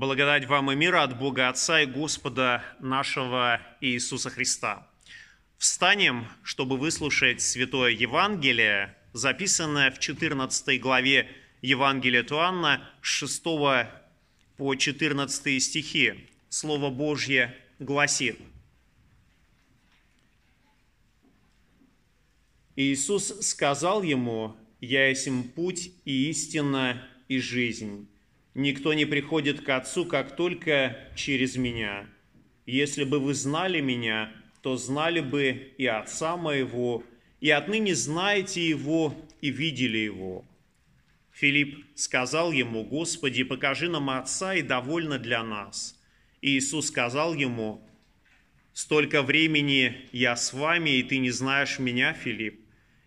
Благодать вам и мира от Бога Отца и Господа нашего Иисуса Христа. Встанем, чтобы выслушать Святое Евангелие, записанное в 14 главе Евангелия Туанна с 6 по 14 стихи. Слово Божье гласит. Иисус сказал ему, «Я есть путь и истина и жизнь». Никто не приходит к Отцу, как только через Меня. Если бы вы знали Меня, то знали бы и Отца Моего, и отныне знаете Его и видели Его». Филипп сказал ему, «Господи, покажи нам Отца, и довольно для нас». И Иисус сказал ему, «Столько времени я с вами, и ты не знаешь Меня, Филипп.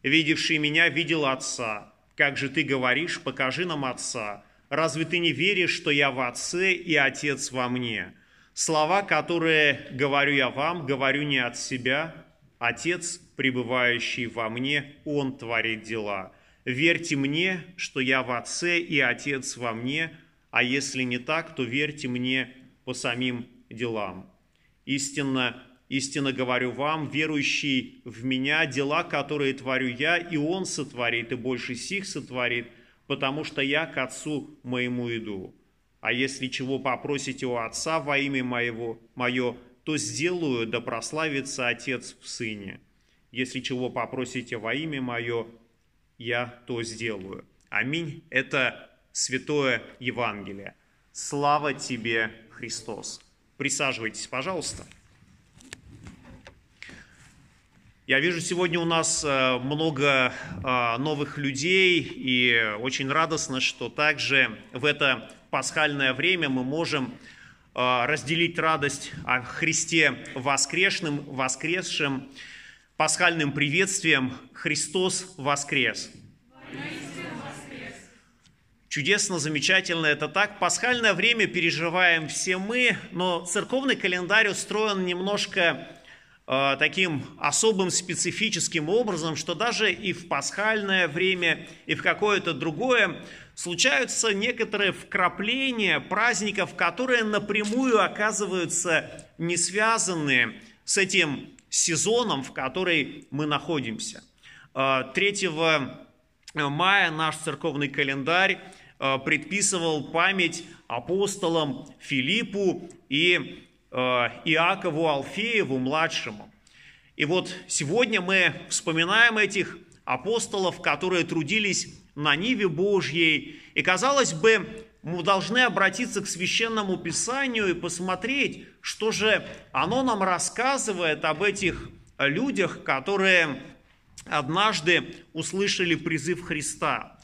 Видевший Меня видел Отца. Как же ты говоришь, покажи нам Отца?» Разве ты не веришь, что я в Отце и Отец во мне? Слова, которые говорю я вам, говорю не от себя. Отец, пребывающий во мне, Он творит дела. Верьте мне, что я в Отце и Отец во мне, а если не так, то верьте мне по самим делам. Истинно, истинно говорю вам, верующий в меня, дела, которые творю я, и Он сотворит, и больше сих сотворит – потому что я к Отцу моему иду. А если чего попросите у Отца во имя моего, мое, то сделаю, да прославится Отец в Сыне. Если чего попросите во имя мое, я то сделаю. Аминь. Это Святое Евангелие. Слава тебе, Христос. Присаживайтесь, пожалуйста. Я вижу, сегодня у нас э, много э, новых людей, и очень радостно, что также в это пасхальное время мы можем э, разделить радость о Христе воскресшим, воскресшим пасхальным приветствием «Христос воскрес». Чудесно, замечательно, это так. Пасхальное время переживаем все мы, но церковный календарь устроен немножко Э, таким особым специфическим образом, что даже и в пасхальное время, и в какое-то другое случаются некоторые вкрапления праздников, которые напрямую оказываются не связаны с этим сезоном, в который мы находимся. 3 э, мая наш церковный календарь э, предписывал память апостолам Филиппу и Э, Иакову Алфееву, младшему. И вот сегодня мы вспоминаем этих апостолов, которые трудились на Ниве Божьей. И, казалось бы, мы должны обратиться к Священному Писанию и посмотреть, что же оно нам рассказывает об этих людях, которые однажды услышали призыв Христа.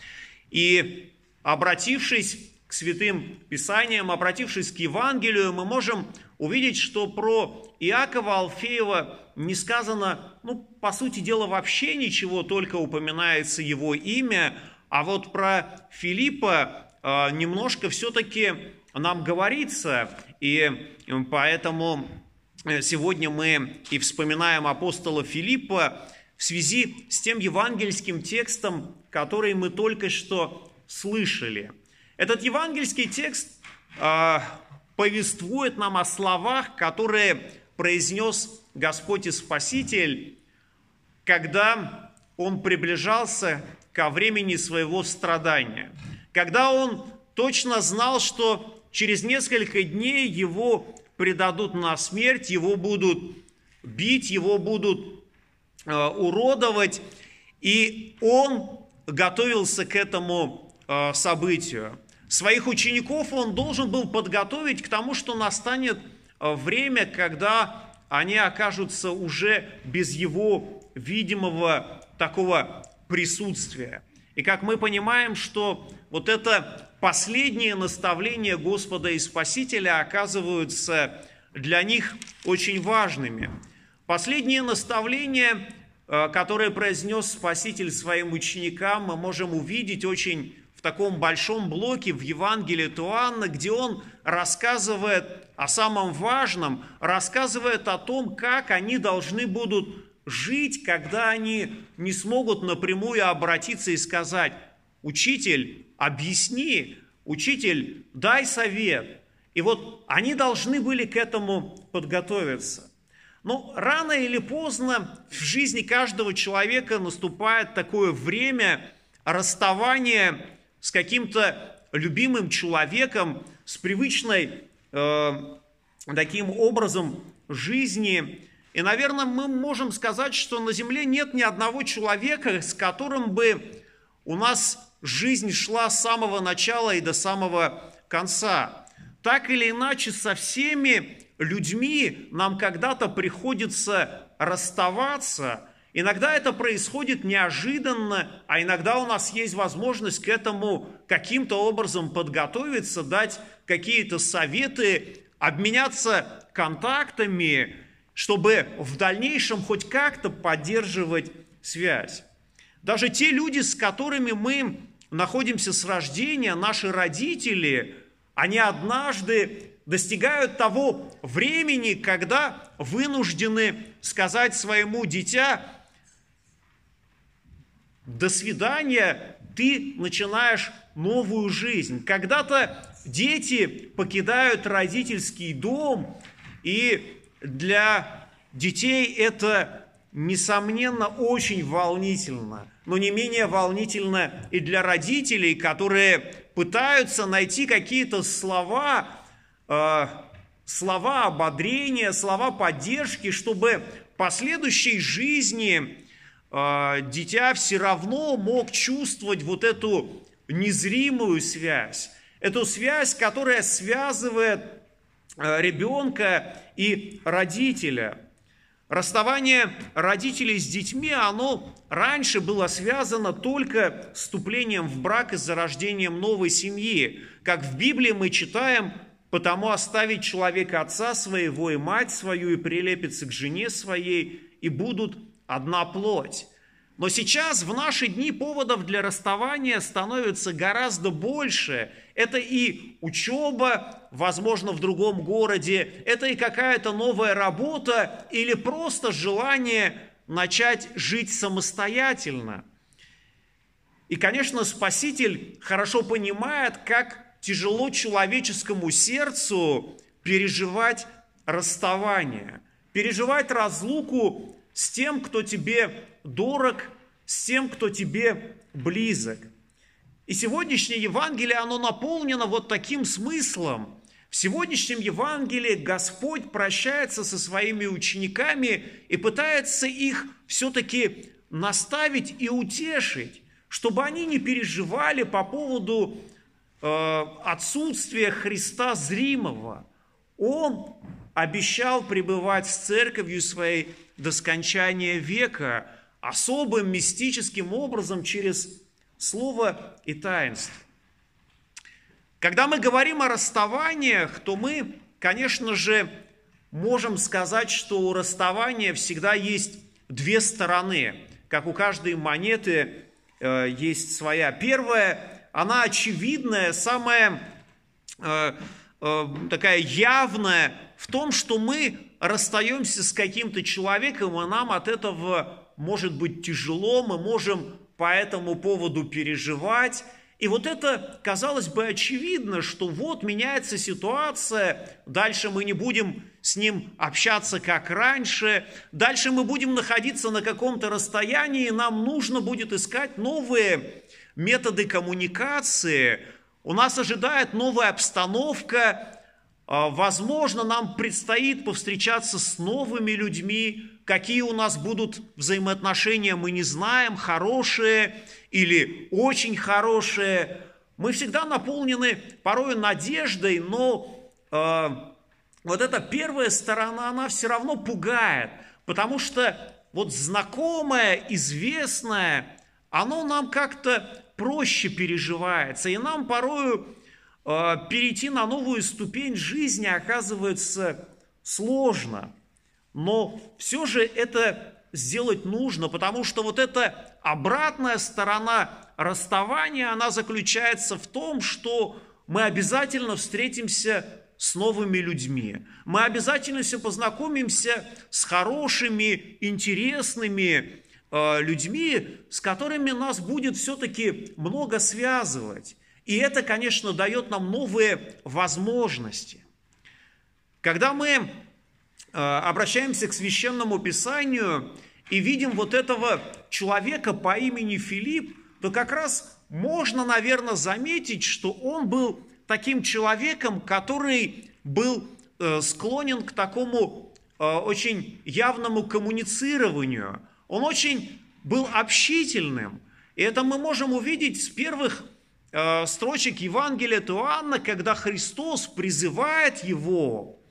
И обратившись к святым Писаниям, обратившись к Евангелию, мы можем увидеть, что про Иакова Алфеева не сказано, ну, по сути дела, вообще ничего, только упоминается его имя, а вот про Филиппа э, немножко все-таки нам говорится, и поэтому э, сегодня мы и вспоминаем апостола Филиппа в связи с тем евангельским текстом, который мы только что слышали. Этот евангельский текст э, повествует нам о словах, которые произнес Господь и Спаситель, когда Он приближался ко времени своего страдания, когда Он точно знал, что через несколько дней Его предадут на смерть, Его будут бить, Его будут э, уродовать, и Он готовился к этому э, событию. Своих учеников он должен был подготовить к тому, что настанет э, время, когда они окажутся уже без его видимого такого присутствия. И как мы понимаем, что вот это последние наставления Господа и Спасителя оказываются для них очень важными. Последние наставления, э, которые произнес Спаситель своим ученикам, мы можем увидеть очень в таком большом блоке в Евангелии Туанна, где он рассказывает о самом важном, рассказывает о том, как они должны будут жить, когда они не смогут напрямую обратиться и сказать, «Учитель, объясни, учитель, дай совет». И вот они должны были к этому подготовиться. Но рано или поздно в жизни каждого человека наступает такое время расставания с каким-то любимым человеком, с привычной э, таким образом жизни. И, наверное, мы можем сказать, что на Земле нет ни одного человека, с которым бы у нас жизнь шла с самого начала и до самого конца. Так или иначе, со всеми людьми нам когда-то приходится расставаться. Иногда это происходит неожиданно, а иногда у нас есть возможность к этому каким-то образом подготовиться, дать какие-то советы, обменяться контактами, чтобы в дальнейшем хоть как-то поддерживать связь. Даже те люди, с которыми мы находимся с рождения, наши родители, они однажды достигают того времени, когда вынуждены сказать своему дитя, до свидания, ты начинаешь новую жизнь. Когда-то дети покидают родительский дом, и для детей это, несомненно, очень волнительно, но не менее волнительно и для родителей, которые пытаются найти какие-то слова, Э, слова ободрения, слова поддержки, чтобы в последующей жизни дитя все равно мог чувствовать вот эту незримую связь, эту связь, которая связывает э, ребенка и родителя. Расставание родителей с детьми, оно раньше было связано только с вступлением в брак и зарождением новой семьи. Как в Библии мы читаем Потому оставить человека отца своего и мать свою, и прилепится к жене своей, и будут одна плоть. Но сейчас, в наши дни, поводов для расставания становится гораздо больше. Это и учеба, возможно, в другом городе, это и какая-то новая работа, или просто желание начать жить самостоятельно. И, конечно, Спаситель хорошо понимает, как тяжело человеческому сердцу переживать расставание, переживать разлуку с тем, кто тебе дорог, с тем, кто тебе близок. И сегодняшнее Евангелие, оно наполнено вот таким смыслом. В сегодняшнем Евангелии Господь прощается со своими учениками и пытается их все-таки наставить и утешить, чтобы они не переживали по поводу Э, отсутствие Христа зримого. Он обещал пребывать с церковью своей до скончания века особым мистическим образом через слово и таинство. Когда мы говорим о расставаниях, то мы, конечно же, можем сказать, что у расставания всегда есть две стороны. Как у каждой монеты э, есть своя. Первая она очевидная, самая э, такая явная в том, что мы расстаемся с каким-то человеком, и нам от этого может быть тяжело, мы можем по этому поводу переживать. И вот это, казалось бы, очевидно, что вот меняется ситуация, дальше мы не будем с ним общаться как раньше, дальше мы будем находиться на каком-то расстоянии, нам нужно будет искать новые методы коммуникации, у нас ожидает новая обстановка, а, возможно, нам предстоит повстречаться с новыми людьми, какие у нас будут взаимоотношения, мы не знаем, хорошие или очень хорошие. Мы всегда наполнены порой надеждой, но э, вот эта первая сторона, она все равно пугает, потому что вот знакомое, известное, оно нам как-то проще переживается. И нам порою э, перейти на новую ступень жизни оказывается сложно. Но все же это сделать нужно, потому что вот эта обратная сторона расставания, она заключается в том, что мы обязательно встретимся с новыми людьми. Мы обязательно все познакомимся с хорошими, интересными, людьми, с которыми нас будет все-таки много связывать. И это, конечно, дает нам новые возможности. Когда мы э, обращаемся к священному писанию и видим вот этого человека по имени Филипп, то как раз можно, наверное, заметить, что он был таким человеком, который был э, склонен к такому э, очень явному коммуницированию. Он очень был общительным. И это мы можем увидеть с первых э, строчек Евангелия Туанна, когда Христос призывает его,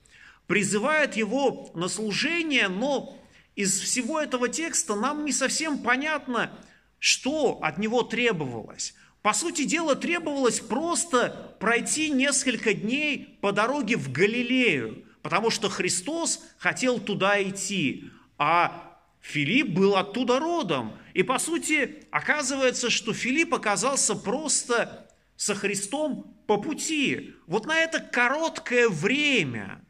призывает его на служение, но из всего этого текста нам не совсем понятно, что от него требовалось. По сути дела, требовалось просто пройти несколько дней по дороге в Галилею, потому что Христос хотел туда идти, а Филипп был оттуда родом. И по сути, оказывается, что Филипп оказался просто со Христом по пути. Вот на это короткое время.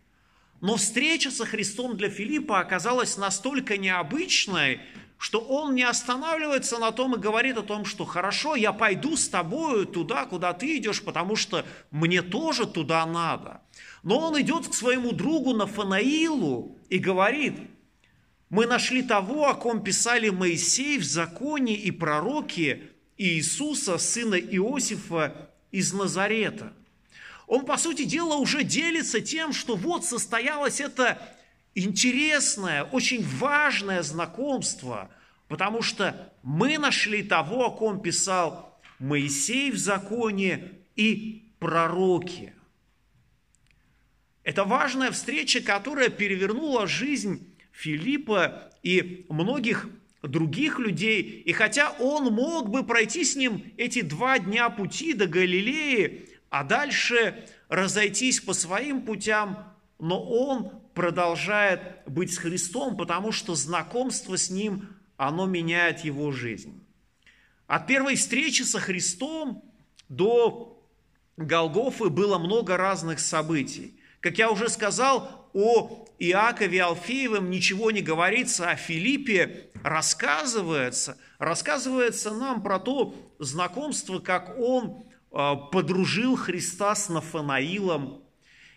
Но встреча со Христом для Филиппа оказалась настолько необычной, что он не останавливается на том и говорит о том, что хорошо, я пойду с тобою туда, куда ты идешь, потому что мне тоже туда надо. Но он идет к своему другу Нафанаилу и говорит, мы нашли того, о ком писали Моисей в законе и пророки Иисуса, сына Иосифа из Назарета. Он, по сути дела, уже делится тем, что вот состоялось это интересное, очень важное знакомство, потому что мы нашли того, о ком писал Моисей в законе и пророки. Это важная встреча, которая перевернула жизнь Филиппа и многих других людей. И хотя он мог бы пройти с ним эти два дня пути до Галилеи, а дальше разойтись по своим путям, но он продолжает быть с Христом, потому что знакомство с Ним, оно меняет его жизнь. От первой встречи со Христом до Голгофы было много разных событий. Как я уже сказал, о Иакове Алфеевым ничего не говорится, о Филиппе рассказывается. Рассказывается нам про то знакомство, как он а, подружил Христа с Нафанаилом.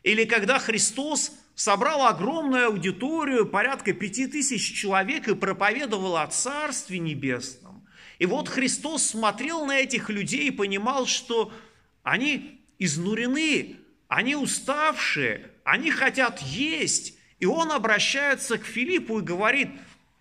Или когда Христос собрал огромную аудиторию, порядка пяти тысяч человек, и проповедовал о Царстве Небесном. И вот Христос смотрел на этих людей и понимал, что они изнурены, они уставшие, они хотят есть. И он обращается к Филиппу и говорит,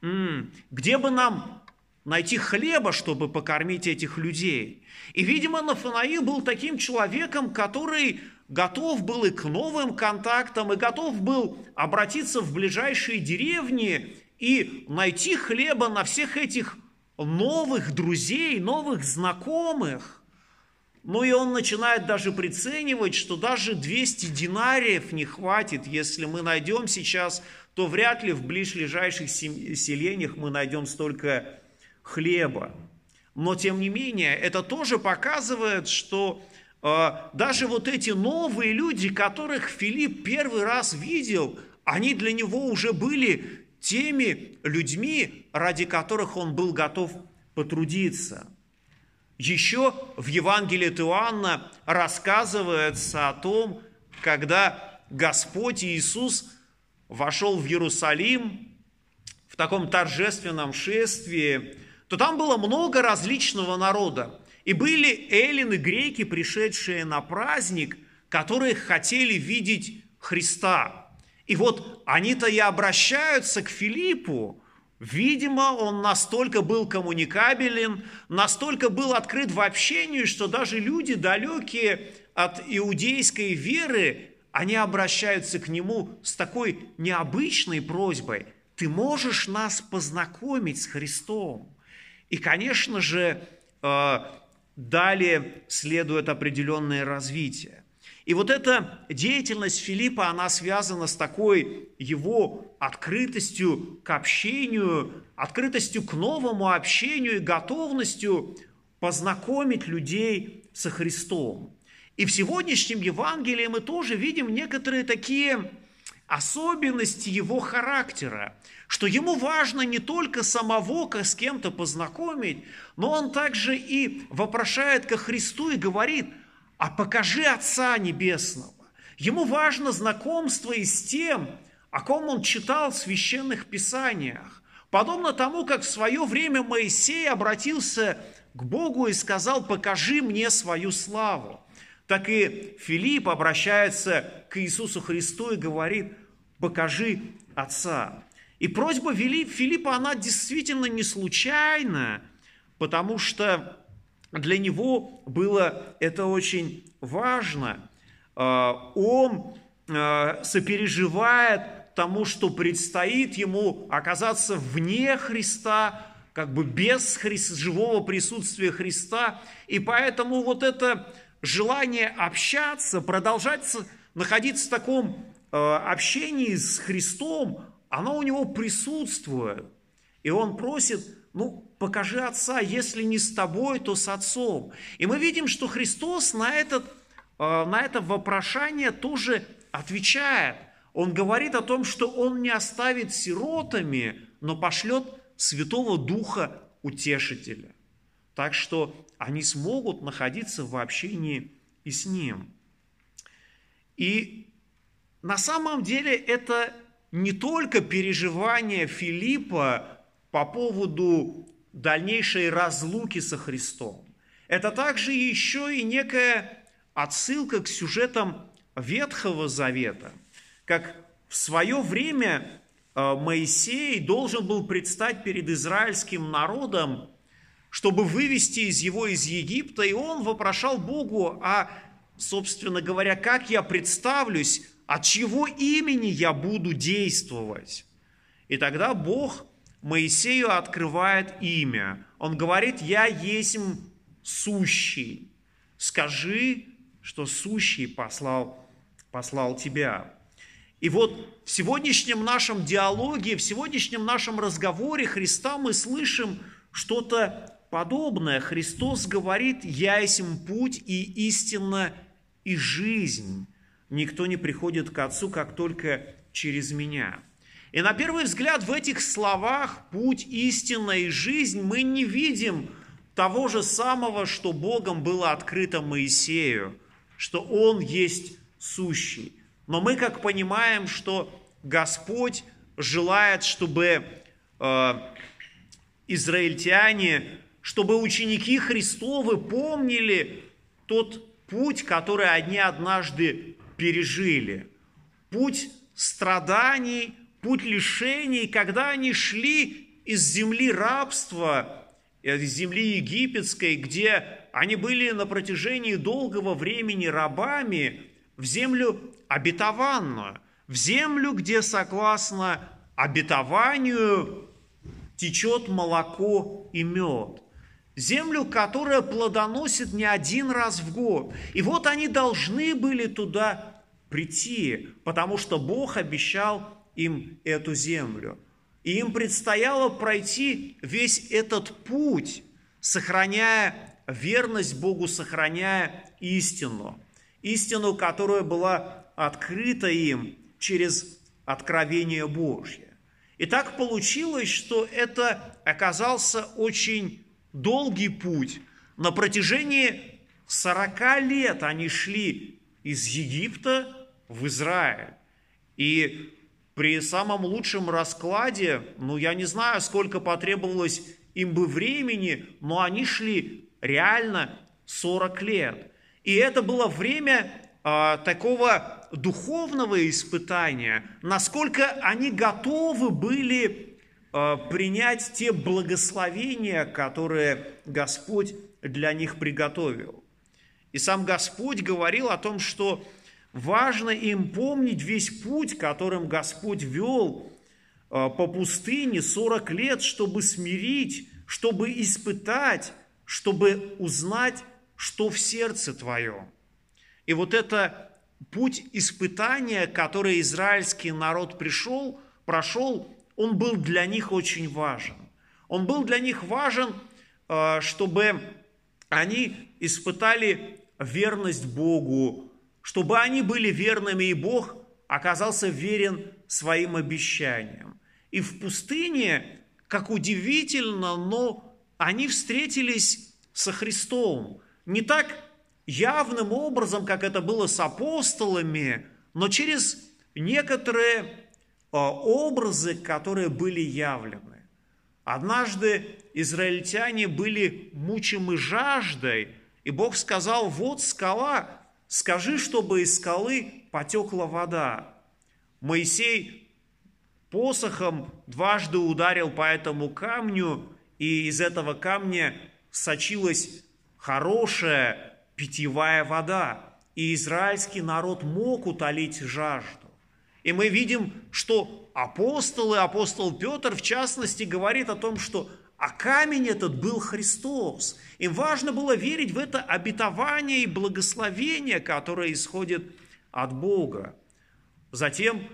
«М-м, где бы нам найти хлеба, чтобы покормить этих людей? И, видимо, Нафанаил был таким человеком, который готов был и к новым контактам, и готов был обратиться в ближайшие деревни и найти хлеба на всех этих новых друзей, новых знакомых. Ну и он начинает даже приценивать, что даже 200 динариев не хватит. Если мы найдем сейчас, то вряд ли в ближайших селениях мы найдем столько хлеба. Но тем не менее, это тоже показывает, что а, даже вот эти новые люди, которых Филипп первый раз видел, они для него уже были теми людьми, ради которых он был готов потрудиться. Еще в Евангелии Иоанна рассказывается о том, когда Господь Иисус вошел в Иерусалим в таком торжественном шествии, то там было много различного народа. И были эллины, греки, пришедшие на праздник, которые хотели видеть Христа. И вот они-то и обращаются к Филиппу. Видимо, он настолько был коммуникабелен, настолько был открыт в общении, что даже люди, далекие от иудейской веры, они обращаются к нему с такой необычной просьбой. Ты можешь нас познакомить с Христом? И, конечно же, э, далее следует определенное развитие. И вот эта деятельность Филиппа, она связана с такой его открытостью к общению, открытостью к новому общению и готовностью познакомить людей со Христом. И в сегодняшнем Евангелии мы тоже видим некоторые такие особенности его характера, что ему важно не только самого с кем-то познакомить, но он также и вопрошает ко Христу и говорит, а покажи Отца Небесного. Ему важно знакомство и с тем, о ком он читал в священных писаниях. Подобно тому, как в свое время Моисей обратился к Богу и сказал, покажи мне свою славу. Так и Филипп обращается к Иисусу Христу и говорит, покажи Отца. И просьба Филиппа, она действительно не случайна, потому что для него было это очень важно. А, он а, сопереживает тому, что предстоит ему оказаться вне Христа, как бы без Христа, живого присутствия Христа. И поэтому вот это желание общаться, продолжать находиться в таком э, общении с Христом, оно у него присутствует. И он просит, ну, покажи Отца, если не с тобой, то с Отцом. И мы видим, что Христос на, этот, э, на это вопрошание тоже отвечает. Он говорит о том, что Он не оставит сиротами, но пошлет Святого Духа Утешителя. Так что они смогут находиться в общении и с Ним. И на самом деле это не только переживание Филиппа по поводу дальнейшей разлуки со Христом. Это также еще и некая отсылка к сюжетам Ветхого Завета, как в свое время Э, Моисей должен был предстать перед израильским народом, чтобы вывести из его из Египта, и он вопрошал Богу, а, собственно говоря, как я представлюсь, от чего имени я буду действовать. И тогда Бог Моисею открывает имя. Он говорит, я есть сущий. Скажи, что сущий послал, послал тебя. И вот в сегодняшнем нашем диалоге, в сегодняшнем нашем разговоре Христа мы слышим что-то подобное. Христос говорит, «Я есть путь и истина и жизнь. Никто не приходит к Отцу, как только через Меня». И на первый взгляд в этих словах «путь, истина и жизнь» мы не видим того же самого, что Богом было открыто Моисею, что Он есть сущий. Но мы как понимаем, что Господь желает, чтобы э, израильтяне, чтобы ученики Христовы помнили тот путь, который они однажды пережили. Путь страданий, путь лишений, когда они шли из земли рабства, из земли египетской, где они были на протяжении долгого времени рабами, в землю обетованную, в землю, где согласно обетованию течет молоко и мед. Землю, которая плодоносит не один раз в год. И вот они должны были туда прийти, потому что Бог обещал им эту землю. И им предстояло пройти весь этот путь, сохраняя верность Богу, сохраняя истину. Истину, которая была открыто им через откровение Божье. И так получилось, что это оказался очень долгий путь. На протяжении 40 лет они шли из Египта в Израиль. И при самом лучшем раскладе, ну я не знаю, сколько потребовалось им бы времени, но они шли реально 40 лет. И это было время а, такого духовного испытания, насколько они готовы были э, принять те благословения, которые Господь для них приготовил. И сам Господь говорил о том, что важно им помнить весь путь, которым Господь вел э, по пустыне 40 лет, чтобы смирить, чтобы испытать, чтобы узнать, что в сердце твоем. И вот это путь испытания, который израильский народ пришел, прошел, он был для них очень важен. Он был для них важен, э, чтобы они испытали верность Богу, чтобы они были верными, и Бог оказался верен своим обещаниям. И в пустыне, как удивительно, но они встретились со Христом. Не так явным образом, как это было с апостолами, но через некоторые а, образы, которые были явлены. Однажды израильтяне были мучимы жаждой, и Бог сказал, вот скала, скажи, чтобы из скалы потекла вода. Моисей посохом дважды ударил по этому камню, и из этого камня сочилась хорошая питьевая вода, и израильский народ мог утолить жажду. И мы видим, что апостолы, апостол Петр в частности говорит о том, что а камень этот был Христос. Им важно было верить в это обетование и благословение, которое исходит от Бога. Затем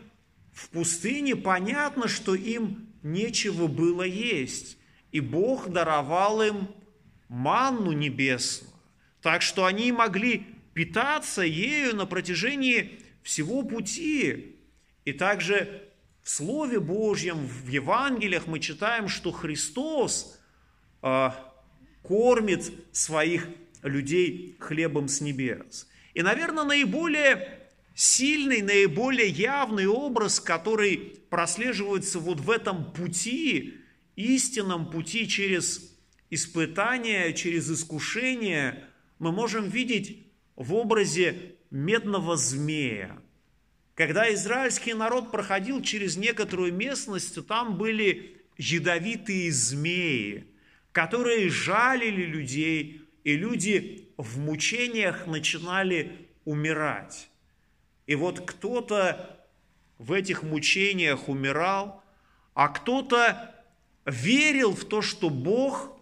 в пустыне понятно, что им нечего было есть, и Бог даровал им манну небесную, так что они могли питаться ею на протяжении всего пути. И также в Слове Божьем, в Евангелиях мы читаем, что Христос э, кормит своих людей хлебом с небес. И, наверное, наиболее сильный, наиболее явный образ, который прослеживается вот в этом пути, истинном пути через испытания, через искушение, мы можем видеть в образе медного змея, когда израильский народ проходил через некоторую местность, там были ядовитые змеи, которые жалили людей, и люди в мучениях начинали умирать. И вот кто-то в этих мучениях умирал, а кто-то верил в то, что Бог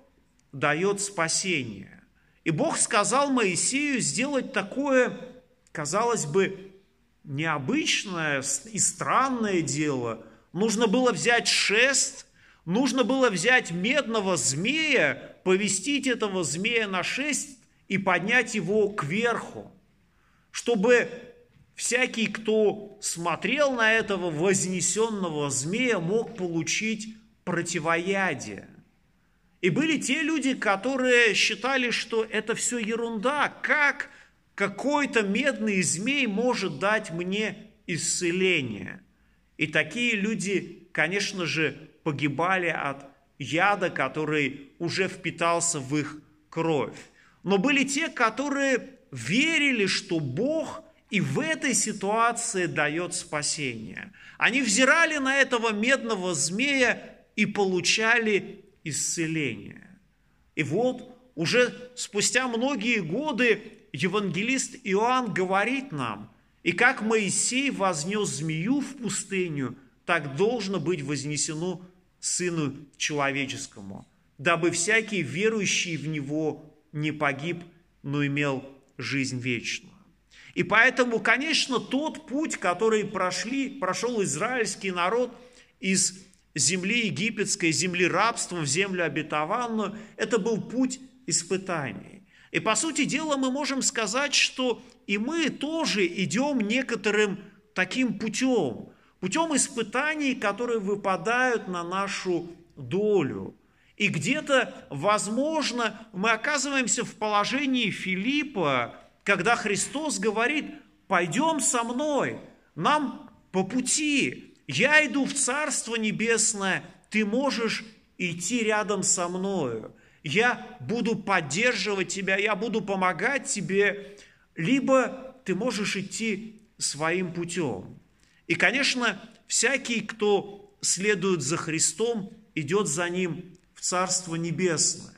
дает спасение. И Бог сказал Моисею сделать такое, казалось бы, необычное и странное дело. Нужно было взять шест, нужно было взять медного змея, повестить этого змея на шест и поднять его кверху, чтобы всякий, кто смотрел на этого вознесенного змея, мог получить противоядие. И были те люди, которые считали, что это все ерунда. Как какой-то медный змей может дать мне исцеление. И такие люди, конечно же, погибали от яда, который уже впитался в их кровь. Но были те, которые верили, что Бог и в этой ситуации дает спасение. Они взирали на этого медного змея и получали исцеление. И вот уже спустя многие годы евангелист Иоанн говорит нам, и как Моисей вознес змею в пустыню, так должно быть вознесено Сыну Человеческому, дабы всякий верующий в Него не погиб, но имел жизнь вечную. И поэтому, конечно, тот путь, который прошли, прошел израильский народ из земли египетской, земли рабства в землю обетованную, это был путь испытаний. И по сути дела мы можем сказать, что и мы тоже идем некоторым таким путем, путем испытаний, которые выпадают на нашу долю. И где-то, возможно, мы оказываемся в положении Филиппа, когда Христос говорит, пойдем со мной, нам по пути, я иду в Царство Небесное, ты можешь идти рядом со мною я буду поддерживать тебя, я буду помогать тебе, либо ты можешь идти своим путем. И, конечно, всякий, кто следует за Христом, идет за Ним в Царство Небесное.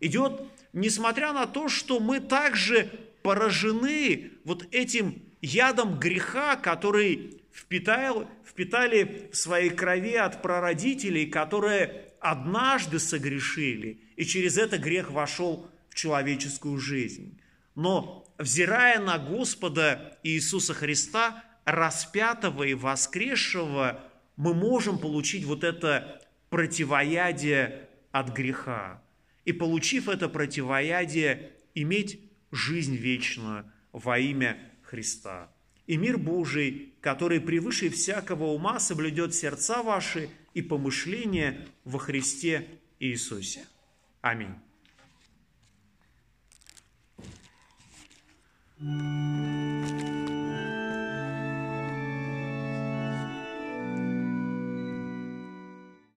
Идет, несмотря на то, что мы также поражены вот этим ядом греха, который впитал, впитали в своей крови от прародителей, которые однажды согрешили, и через это грех вошел в человеческую жизнь. Но, взирая на Господа Иисуса Христа, распятого и воскресшего, мы можем получить вот это противоядие от греха. И получив это противоядие, иметь жизнь вечную во имя Христа. И мир Божий, который превыше всякого ума соблюдет сердца ваши и помышления во Христе Иисусе. Аминь. Thank